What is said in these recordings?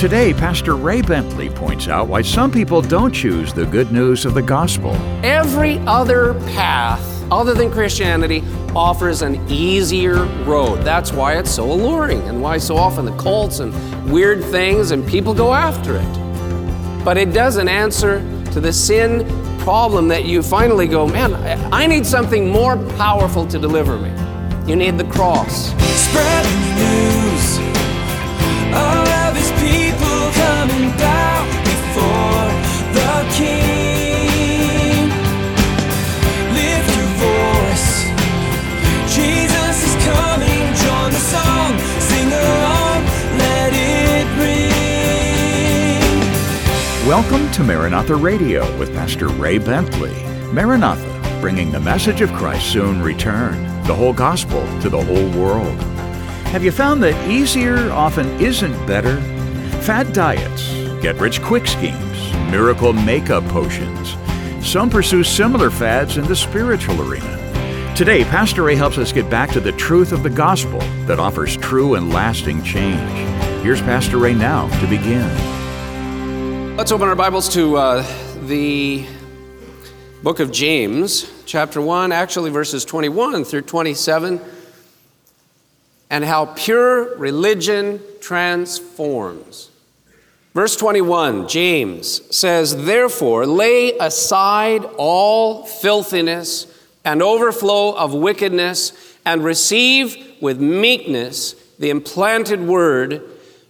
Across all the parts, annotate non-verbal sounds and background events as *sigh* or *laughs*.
Today, Pastor Ray Bentley points out why some people don't choose the good news of the gospel. Every other path other than Christianity offers an easier road. That's why it's so alluring and why so often the cults and weird things and people go after it. But it doesn't answer to the sin problem that you finally go, man, I need something more powerful to deliver me. You need the cross. Spread the news. All Welcome to Maranatha Radio with Pastor Ray Bentley. Maranatha, bringing the message of Christ's soon return, the whole gospel to the whole world. Have you found that easier often isn't better? Fad diets, get rich quick schemes, miracle makeup potions. Some pursue similar fads in the spiritual arena. Today, Pastor Ray helps us get back to the truth of the gospel that offers true and lasting change. Here's Pastor Ray now to begin. Let's open our Bibles to uh, the book of James, chapter 1, actually verses 21 through 27, and how pure religion transforms. Verse 21, James says, Therefore, lay aside all filthiness and overflow of wickedness, and receive with meekness the implanted word,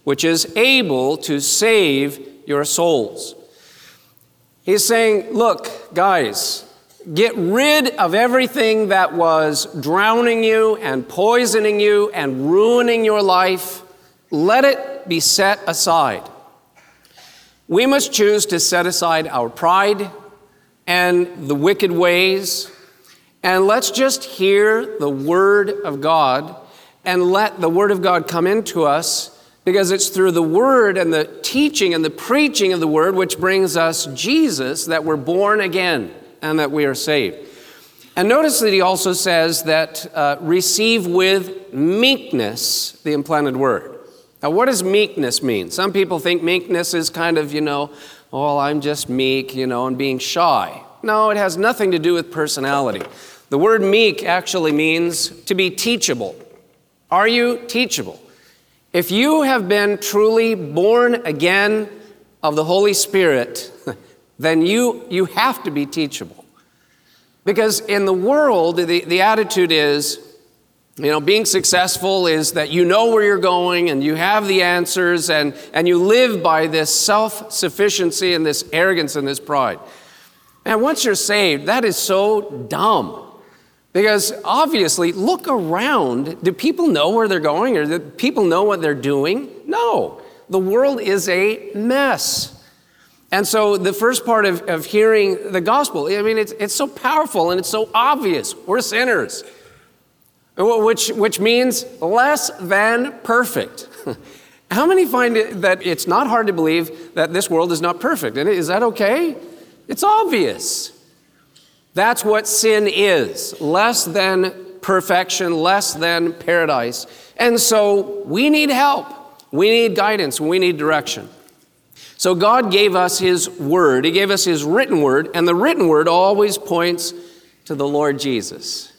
which is able to save your souls. He's saying, Look, guys, get rid of everything that was drowning you and poisoning you and ruining your life. Let it be set aside. We must choose to set aside our pride and the wicked ways, and let's just hear the Word of God and let the Word of God come into us because it's through the Word and the teaching and the preaching of the Word which brings us Jesus that we're born again and that we are saved. And notice that he also says that uh, receive with meekness the implanted Word. Now, what does meekness mean? Some people think meekness is kind of, you know, oh, I'm just meek, you know, and being shy. No, it has nothing to do with personality. The word meek actually means to be teachable. Are you teachable? If you have been truly born again of the Holy Spirit, *laughs* then you, you have to be teachable. Because in the world, the, the attitude is, you know, being successful is that you know where you're going and you have the answers and, and you live by this self sufficiency and this arrogance and this pride. And once you're saved, that is so dumb. Because obviously, look around. Do people know where they're going or do people know what they're doing? No. The world is a mess. And so, the first part of, of hearing the gospel, I mean, it's, it's so powerful and it's so obvious. We're sinners, which, which means less than perfect. *laughs* How many find it, that it's not hard to believe that this world is not perfect? And is that okay? It's obvious. That's what sin is less than perfection, less than paradise. And so we need help, we need guidance, we need direction. So God gave us His Word, He gave us His written Word, and the written Word always points to the Lord Jesus.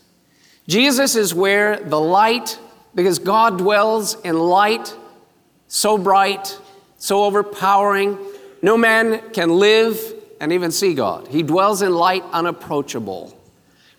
Jesus is where the light, because God dwells in light so bright, so overpowering, no man can live and even see God. He dwells in light unapproachable.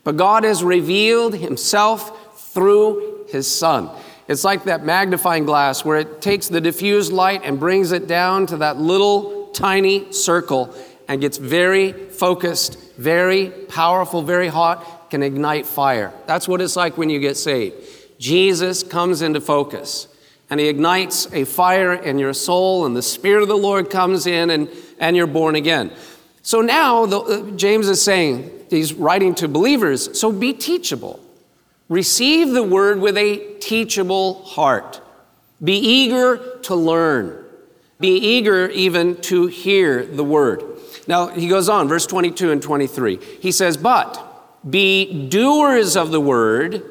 But God has revealed Himself through His Son. It's like that magnifying glass where it takes the diffused light and brings it down to that little tiny circle and gets very focused, very powerful, very hot, can ignite fire. That's what it's like when you get saved. Jesus comes into focus and he ignites a fire in your soul, and the Spirit of the Lord comes in, and, and you're born again. So now the, uh, James is saying, he's writing to believers, so be teachable. Receive the word with a teachable heart. Be eager to learn. Be eager even to hear the word. Now, he goes on, verse 22 and 23. He says, But be doers of the word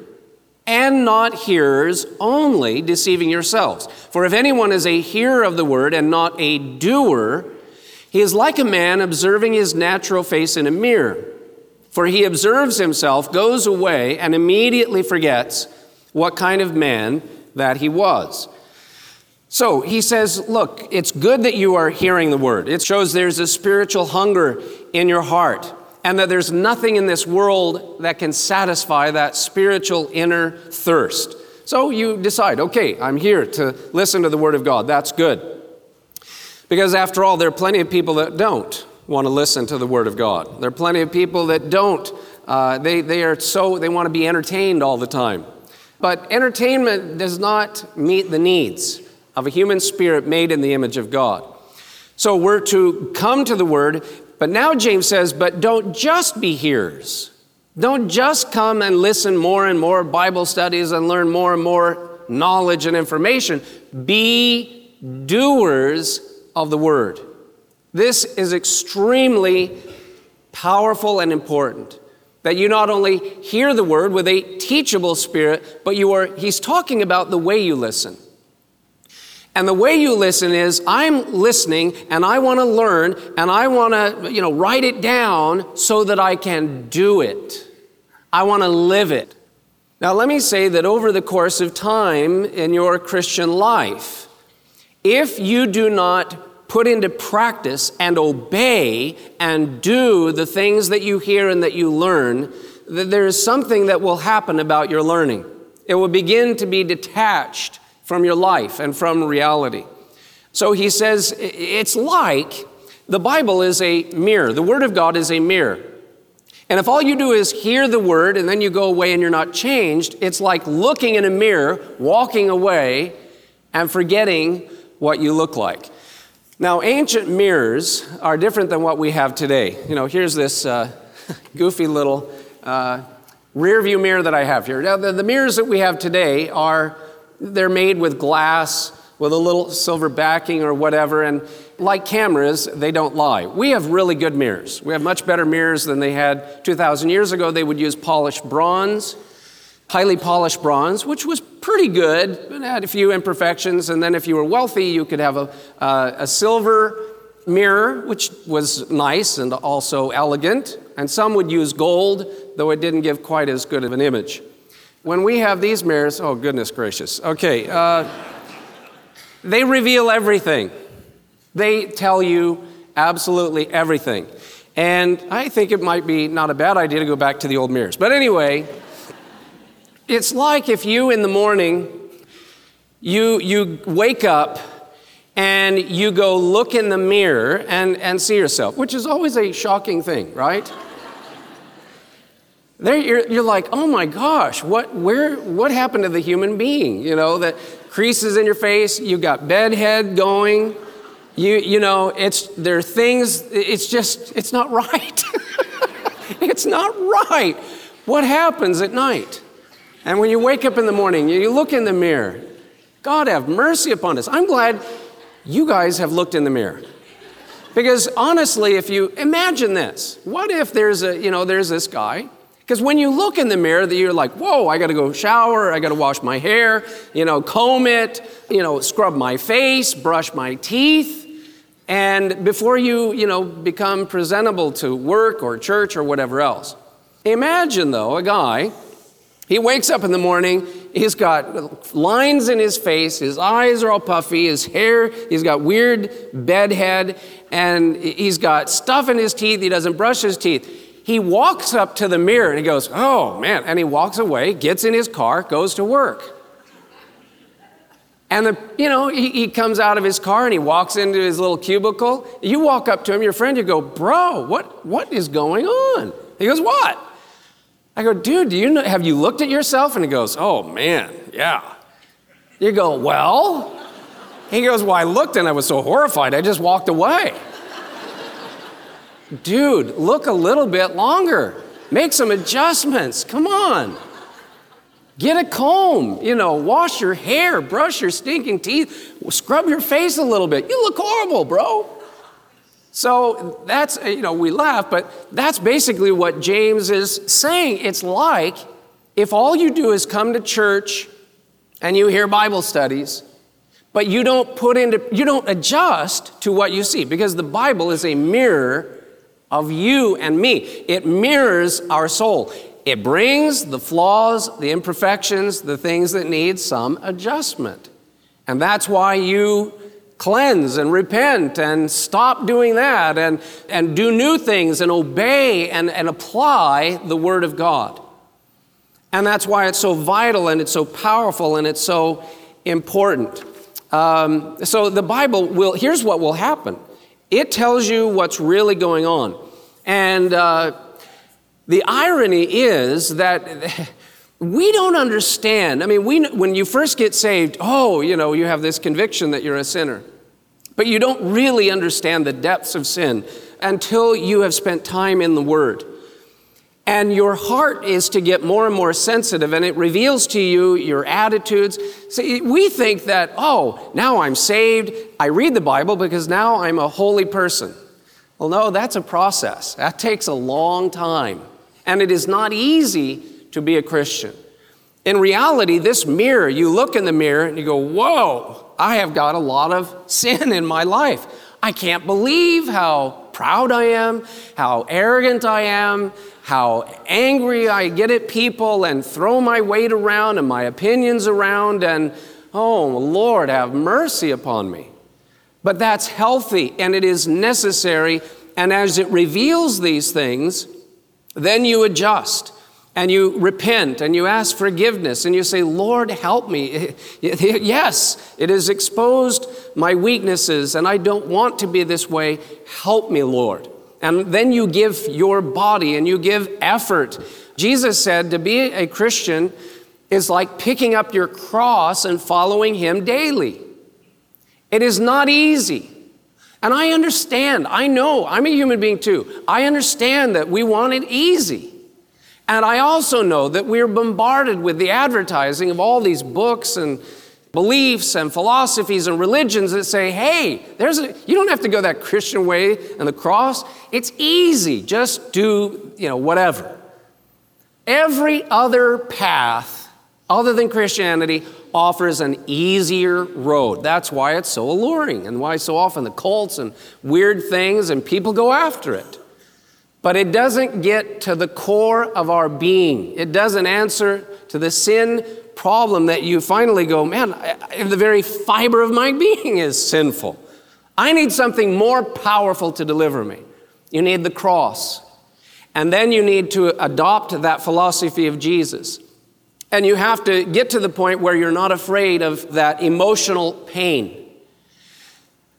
and not hearers only, deceiving yourselves. For if anyone is a hearer of the word and not a doer, he is like a man observing his natural face in a mirror. For he observes himself, goes away, and immediately forgets what kind of man that he was. So he says, Look, it's good that you are hearing the word. It shows there's a spiritual hunger in your heart, and that there's nothing in this world that can satisfy that spiritual inner thirst. So you decide, okay, I'm here to listen to the word of God. That's good. Because after all, there are plenty of people that don't want to listen to the Word of God. There are plenty of people that don't. Uh, they, they are so, they want to be entertained all the time. But entertainment does not meet the needs of a human spirit made in the image of God. So we're to come to the Word, but now James says, but don't just be hearers. Don't just come and listen more and more Bible studies and learn more and more knowledge and information. Be doers of the Word. This is extremely powerful and important. That you not only hear the word with a teachable spirit, but you are, he's talking about the way you listen. And the way you listen is I'm listening and I want to learn and I want to, you know, write it down so that I can do it. I want to live it. Now, let me say that over the course of time in your Christian life, if you do not put into practice and obey and do the things that you hear and that you learn, there is something that will happen about your learning. It will begin to be detached from your life and from reality. So he says it's like the Bible is a mirror, the Word of God is a mirror. And if all you do is hear the word and then you go away and you're not changed, it's like looking in a mirror, walking away, and forgetting what you look like. Now, ancient mirrors are different than what we have today. You know, here's this uh, *laughs* goofy little uh, rear view mirror that I have here. Now, the, the mirrors that we have today are, they're made with glass with a little silver backing or whatever, and like cameras, they don't lie. We have really good mirrors. We have much better mirrors than they had 2,000 years ago. They would use polished bronze highly polished bronze, which was pretty good, but had a few imperfections. And then if you were wealthy, you could have a, uh, a silver mirror, which was nice and also elegant. And some would use gold, though it didn't give quite as good of an image. When we have these mirrors, oh, goodness gracious. Okay, uh, they reveal everything. They tell you absolutely everything. And I think it might be not a bad idea to go back to the old mirrors. But anyway, it's like if you in the morning, you, you wake up and you go look in the mirror and, and see yourself, which is always a shocking thing, right? *laughs* there you're, you're like, oh my gosh, what, where, what happened to the human being? You know, the creases in your face, you got bedhead going, you, you know, it's, there are things, it's just, it's not *laughs* right. it's not right. What happens at night? And when you wake up in the morning, you look in the mirror. God have mercy upon us. I'm glad you guys have looked in the mirror. Because honestly, if you imagine this, what if there's a, you know, there's this guy? Because when you look in the mirror, that you're like, whoa, I gotta go shower, I gotta wash my hair, you know, comb it, you know, scrub my face, brush my teeth. And before you, you know, become presentable to work or church or whatever else. Imagine though, a guy he wakes up in the morning, he's got lines in his face, his eyes are all puffy, his hair, he's got weird bedhead, and he's got stuff in his teeth, he doesn't brush his teeth. He walks up to the mirror and he goes, Oh man, and he walks away, gets in his car, goes to work. And the, you know, he, he comes out of his car and he walks into his little cubicle. You walk up to him, your friend, you go, Bro, what, what is going on? He goes, What? I go, dude, do you know, have you looked at yourself? And he goes, oh man, yeah. You go, well? He goes, well, I looked and I was so horrified, I just walked away. dude, look a little bit longer. Make some adjustments. Come on. Get a comb, you know, wash your hair, brush your stinking teeth, scrub your face a little bit. You look horrible, bro. So that's, you know, we laugh, but that's basically what James is saying. It's like If all you do is come to church and you hear Bible studies, but you don't put into, you don't adjust to what you see, because the Bible is a mirror of you and me. It mirrors our soul. It brings the flaws, the imperfections, the things that need some adjustment. And that's why you cleanse and repent and stop doing that and, and do new things and obey and, and apply the Word of God. And that's why it's so vital and it's so powerful and it's so important. Um, so the Bible will, here's what will happen it tells you what's really going on. And uh, the irony is that *laughs* we don't understand. I mean, we, when you first get saved, oh, you know, you have this conviction that you're a sinner. But you don't really understand the depths of sin until you have spent time in the Word. And your heart is to get more and more sensitive, and it reveals to you your attitudes. See, we think that, oh, now I'm saved. I read the Bible because now I'm a holy person. Well, no, that's a process. That takes a long time. And it is not easy to be a Christian. In reality, this mirror, you look in the mirror and you go, whoa, I have got a lot of sin in my life. I can't believe how proud I am, how arrogant I am, how angry I get at people and throw my weight around and my opinions around, and oh, Lord, have mercy upon me. But that's healthy and it is necessary. And as it reveals these things, then you adjust and you repent and you ask forgiveness and you say, Lord, help me. *laughs* yes, it has exposed my weaknesses and I don't want to be this way. Help me, Lord. And then you give your body and you give effort. Jesus said to be a Christian is like picking up your cross and following Him daily. It is not easy. And I understand, I know, I'm a human being too. I understand that we want it easy. And I also know that we're bombarded with the advertising of all these books and beliefs and philosophies and religions that say, hey, there's a, you don't have to go that Christian way and the cross. It's easy. Just do, you know, whatever. Every other path other than Christianity offers an easier road. That's why it's so alluring and why so often the cults and weird things and people go after it. But it doesn't get to the core of our being. It doesn't answer to the sin problem that you finally go, man, the very fiber of my *laughs* being is sinful. I need something more powerful to deliver me. You need the cross. And then you need to adopt that philosophy of Jesus. And you have to get to the point where you're not afraid of that emotional pain.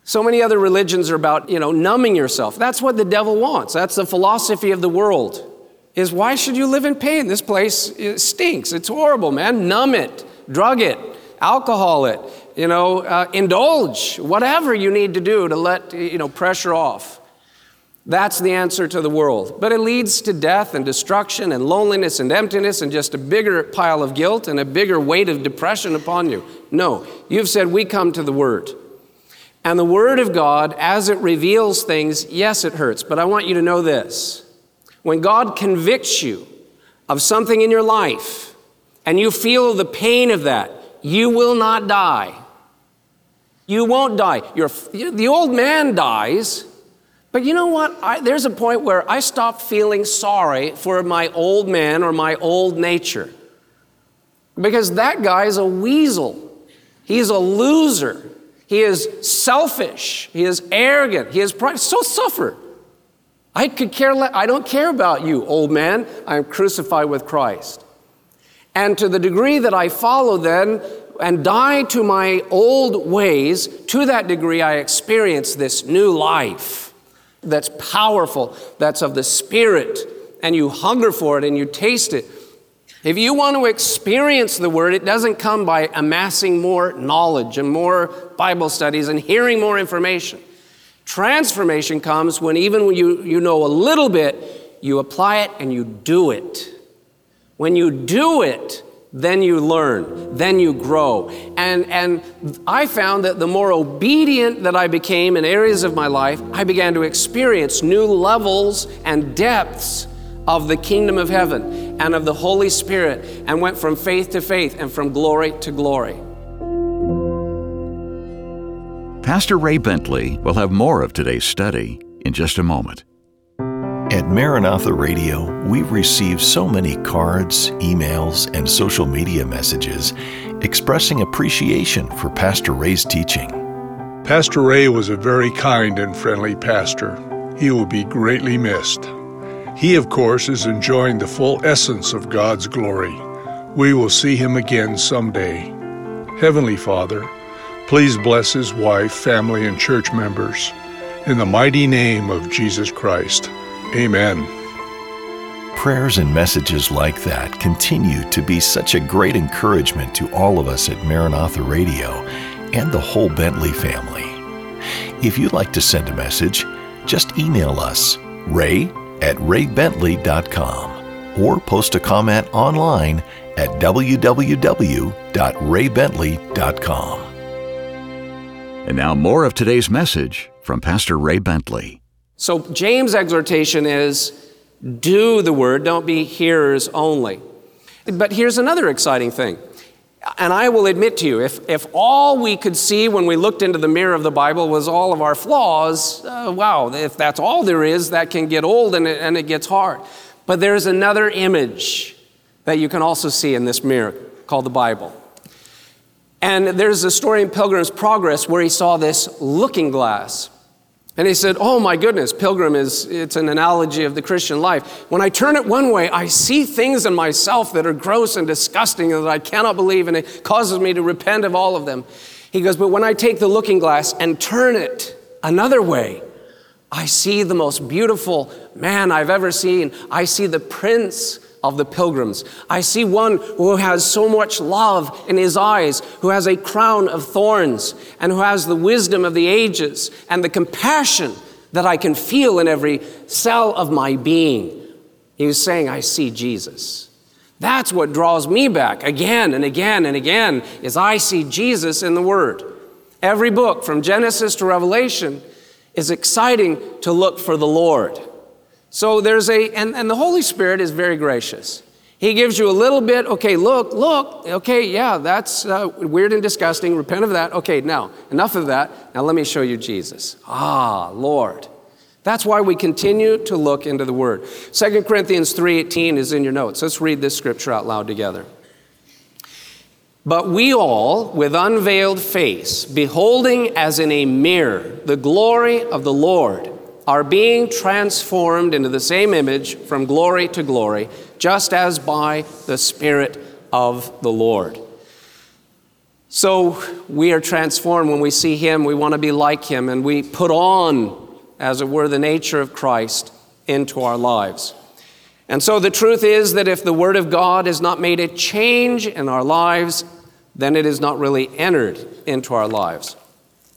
So many other religions are about, you know, numbing yourself. That's what the devil wants. That's the philosophy of the world. Is why should you live in pain? This place it stinks. It's horrible, man. Numb it, drug it, alcohol it, you know, uh, indulge, whatever you need to do to let, you know, pressure off. That's the answer to the world. But it leads to death and destruction and loneliness and emptiness and just a bigger pile of guilt and a bigger weight of depression upon you. No, you've said, We come to the Word. And the Word of God, as it reveals things, yes, it hurts, but I want you to know this. When God convicts you of something in your life and you feel the pain of that, you will not die. You won't die. You're, the old man dies, but you know what? I, there's a point where I stop feeling sorry for my old man or my old nature. Because that guy is a weasel. He's a loser. He is selfish. He is arrogant. He is pride. So suffer. I could care less. I don't care about you, old man. I am crucified with Christ. And to the degree that I follow then and die to my old ways, to that degree I experience this new life that's powerful, that's of the Spirit, and you hunger for it and you taste it. If you want to experience the Word, it doesn't come by amassing more knowledge and more Bible studies and hearing more information. Transformation comes when even when you, you know a little bit, you apply it and you do it. When you do it, then you learn, then you grow. And, and I found that the more obedient that I became in areas of my life, I began to experience new levels and depths of the kingdom of heaven. and of the Holy Spirit, and went from faith to faith and from glory to glory. Pastor Ray Bentley will have more of today's study in just a moment. At Maranatha Radio, we've received so many cards, emails, and social media messages expressing appreciation for Pastor Ray's teaching. Pastor Ray was a very kind and friendly pastor. He will be greatly missed. He, of course, is enjoying the full essence of God's glory. We will see him again someday. Heavenly Father, please bless his wife, family, and church members. In the mighty name of Jesus Christ. Amen. Prayers and messages like that continue to be such a great encouragement to all of us at Maranatha Radio and the whole Bentley family. If you'd like to send a message, just email us, ray at raybentley.com, or post a comment online at www.raybentley.com. And now, more of today's message from Pastor Ray Bentley. So, James' exhortation is do the word, don't be hearers only. But here's another exciting thing. And I will admit to you, if, if all we could see when we looked into the mirror of the Bible was all of our flaws, uh, wow, if that's all there is, that can get old and it, and it gets hard. But there's another image that you can also see in this mirror called the Bible. And there's a story in Pilgrim's Progress where he saw this looking glass. And he said, Oh my goodness, pilgrim is, it's an analogy of the Christian life. When I turn it one way, I see things in myself that are gross and disgusting and that I cannot believe, and it causes me to repent of all of them. He goes, But when I take the looking glass and turn it another way, I see the most beautiful man I've ever seen. I see the prince of the pilgrims. I see one who has so much love in his eyes, who has a crown of thorns, and who has the wisdom of the ages and the compassion that I can feel in every cell of my being. He was saying, I see Jesus. That's what draws me back again and again and again is I see Jesus in the Word. Every book from Genesis to Revelation is exciting to look for the Lord. So there's a, and, and the Holy Spirit is very gracious. He gives you a little bit, okay, look, look, okay, yeah, that's uh, weird and disgusting. Repent of that. Okay, now, enough of that. Now let me show you Jesus. Ah, Lord. That's why we continue to look into the Word. 2 Corinthians 3.18 is in your notes. Let's read this scripture out loud together. But we all, with unveiled face, beholding as in a mirror the glory of the Lord, are being transformed into the same image from glory to glory, just as by the Spirit of the Lord. So we are transformed when we see Him, we want to be like Him, and we put on, as it were, the nature of Christ into our lives. And so the truth is that if the Word of God has not made a change in our lives, then it has not really entered into our lives.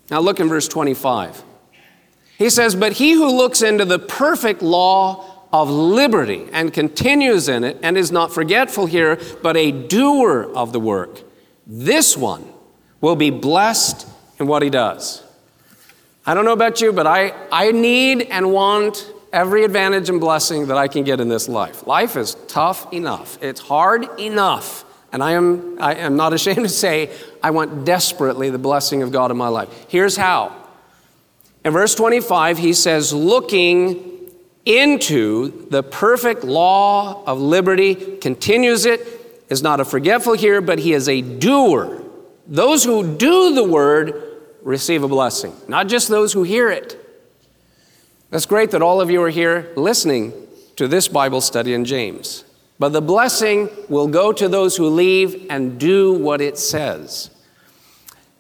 Now look in verse 25. He says, But he who looks into the perfect law of liberty and continues in it and is not forgetful here, but a doer of the work, this one will be blessed in what he does. I don't know about you, but I, I need and want every advantage and blessing that I can get in this life. Life is tough enough, it's hard enough. And I am, I am not ashamed to say, I want desperately the blessing of God in my life. Here's how in verse 25, he says, looking into the perfect law of liberty, continues it, is not a forgetful here, but he is a doer. Those who do the word receive a blessing, not just those who hear it. That's great that all of you are here listening to this Bible study in James. But the blessing will go to those who leave and do what it says.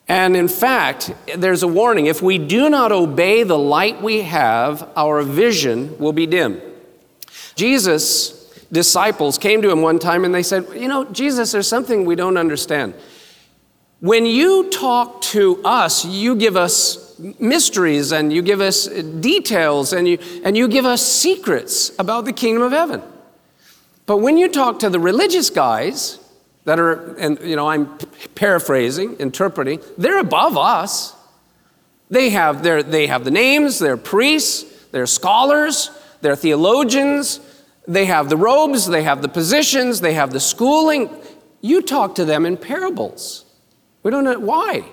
And in fact, there's a warning if we do not obey the light we have, our vision will be dim. Jesus' disciples came to him one time and they said, You know, Jesus, there's something we don't understand. When you talk to us, you give us mysteries and you give us details and you, and you give us secrets about the kingdom of heaven. But when you talk to the religious guys, that are, and you know, I'm paraphrasing, interpreting, they're above us. They have, their, they have the names, they're priests, they're scholars, they're theologians, They have the robes, they have the positions, they have the schooling. You talk to them in parables. We don't know why.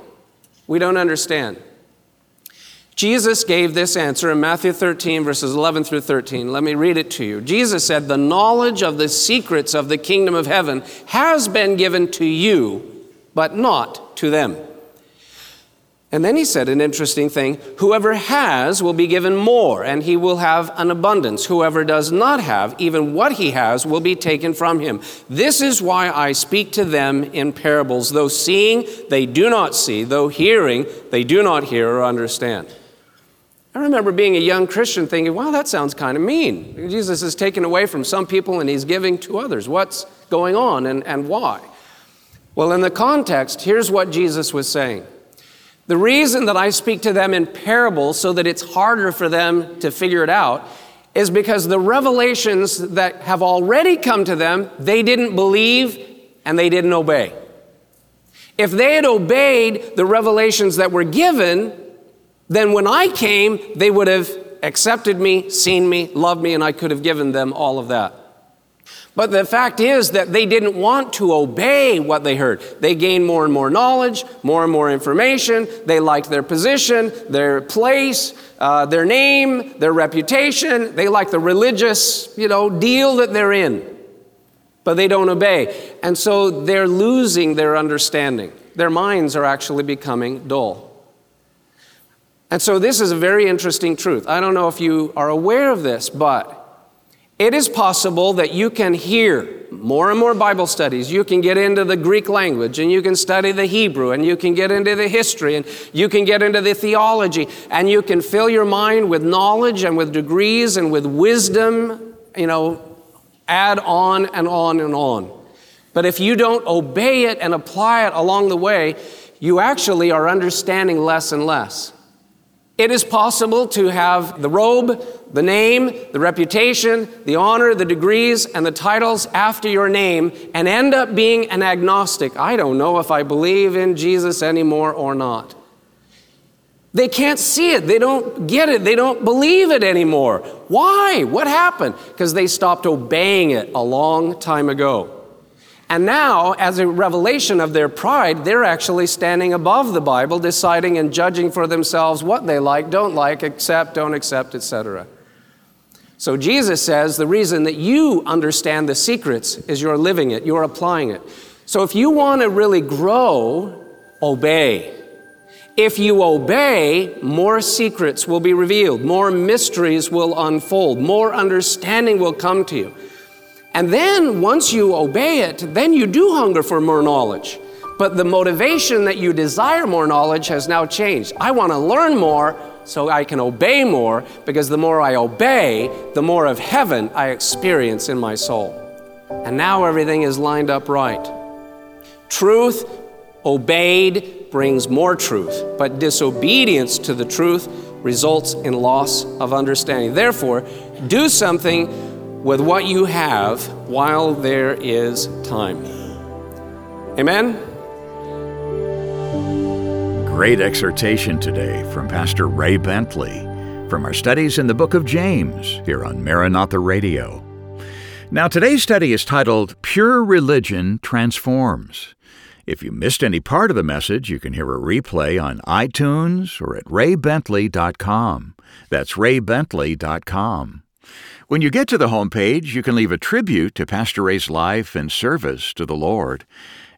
We don't understand. Jesus gave this answer in Matthew 13, verses 11 through 13. Let me read it to you. Jesus said, The knowledge of the secrets of the kingdom of heaven has been given to you, but not to them. And then he said an interesting thing whoever has will be given more, and he will have an abundance. Whoever does not have, even what he has, will be taken from him. This is why I speak to them in parables. Though seeing, they do not see, though hearing, they do not hear or understand. I remember being a young Christian thinking, wow, that sounds kind of mean. Jesus is taken away from some people and he's giving to others. What's going on and, and why? Well, in the context, here's what Jesus was saying. The reason that I speak to them in parables so that it's harder for them to figure it out is because the revelations that have already come to them, they didn't believe and they didn't obey. If they had obeyed the revelations that were given, then when I came, they would have accepted me, seen me, loved me, and I could have given them all of that. But the fact is that they didn't want to obey what they heard. They gained more and more knowledge, more and more information. They liked their position, their place, uh, their name, their reputation. They like the religious, you know, deal that they're in. But they don't obey. And so they're losing their understanding. Their minds are actually becoming dull. And so this is a very interesting truth. I don't know if you are aware of this, but it is possible that you can hear more and more Bible studies. You can get into the Greek language and you can study the Hebrew and you can get into the history and you can get into the theology and you can fill your mind with knowledge and with degrees and with wisdom, you know, add on and on and on. But if you don't obey it and apply it along the way, you actually are understanding less and less. It is possible to have the robe, the name, the reputation, the honor, the degrees, and the titles after your name and end up being an agnostic. I don't know if I believe in Jesus anymore or not. They can't see it. They don't get it. They don't believe it anymore. Why? What happened? Because they stopped obeying it a long time ago. And now, as a revelation of their pride, they're actually standing above the Bible, deciding and judging for themselves what they like, don't like, accept, don't accept, etc. So Jesus says the reason that you understand the secrets is you're living it, you're applying it. So if you want to really grow, obey. If you obey, more secrets will be revealed, more mysteries will unfold, more understanding will come to you. And then once you obey it, then you do hunger for more knowledge. But the motivation that you desire more knowledge has now changed. I want to learn more so I can obey more because the more I obey, the more of heaven I experience in my soul. And now everything is lined up right. Truth obeyed brings more truth, but disobedience to the truth results in loss of understanding. Therefore, do something with what you have while there is time. Amen? Great exhortation today from Pastor Ray Bentley from our studies in the book of James here on Maranatha Radio. Now, today's study is titled Pure Religion Transforms. If you missed any part of the message, you can hear a replay on iTunes or at raybentley.com. That's raybentley.com. When you get to the homepage, you can leave a tribute to Pastor Ray's life and service to the Lord.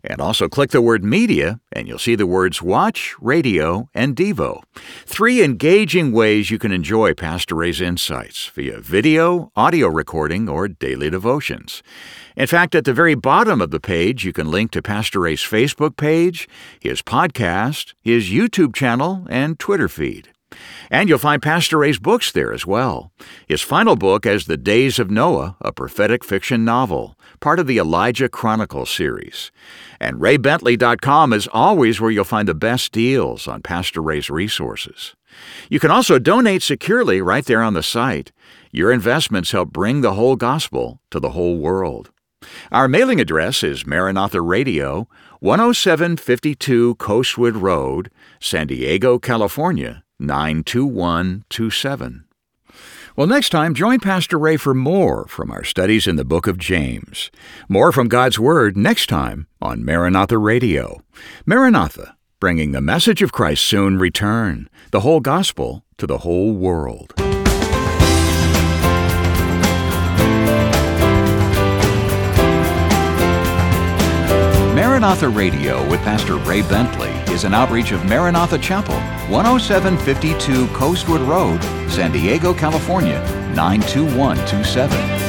And also click the word media, and you'll see the words watch, radio, and Devo. Three engaging ways you can enjoy Pastor Ray's insights via video, audio recording, or daily devotions. In fact, at the very bottom of the page, you can link to Pastor Ray's Facebook page, his podcast, his YouTube channel, and Twitter feed. And you'll find Pastor Ray's books there as well. His final book is The Days of Noah, a prophetic fiction novel, part of the Elijah Chronicles series. And raybentley.com is always where you'll find the best deals on Pastor Ray's resources. You can also donate securely right there on the site. Your investments help bring the whole gospel to the whole world. Our mailing address is Maranatha Radio, 10752 Coastwood Road, San Diego, California 92127. Well, next time, join Pastor Ray for more from our studies in the book of James. More from God's Word next time on Maranatha Radio. Maranatha, bringing the message of Christ's soon return, the whole gospel to the whole world. Maranatha Radio with Pastor Ray Bentley is an outreach of Maranatha Chapel, 10752 Coastwood Road, San Diego, California, 92127.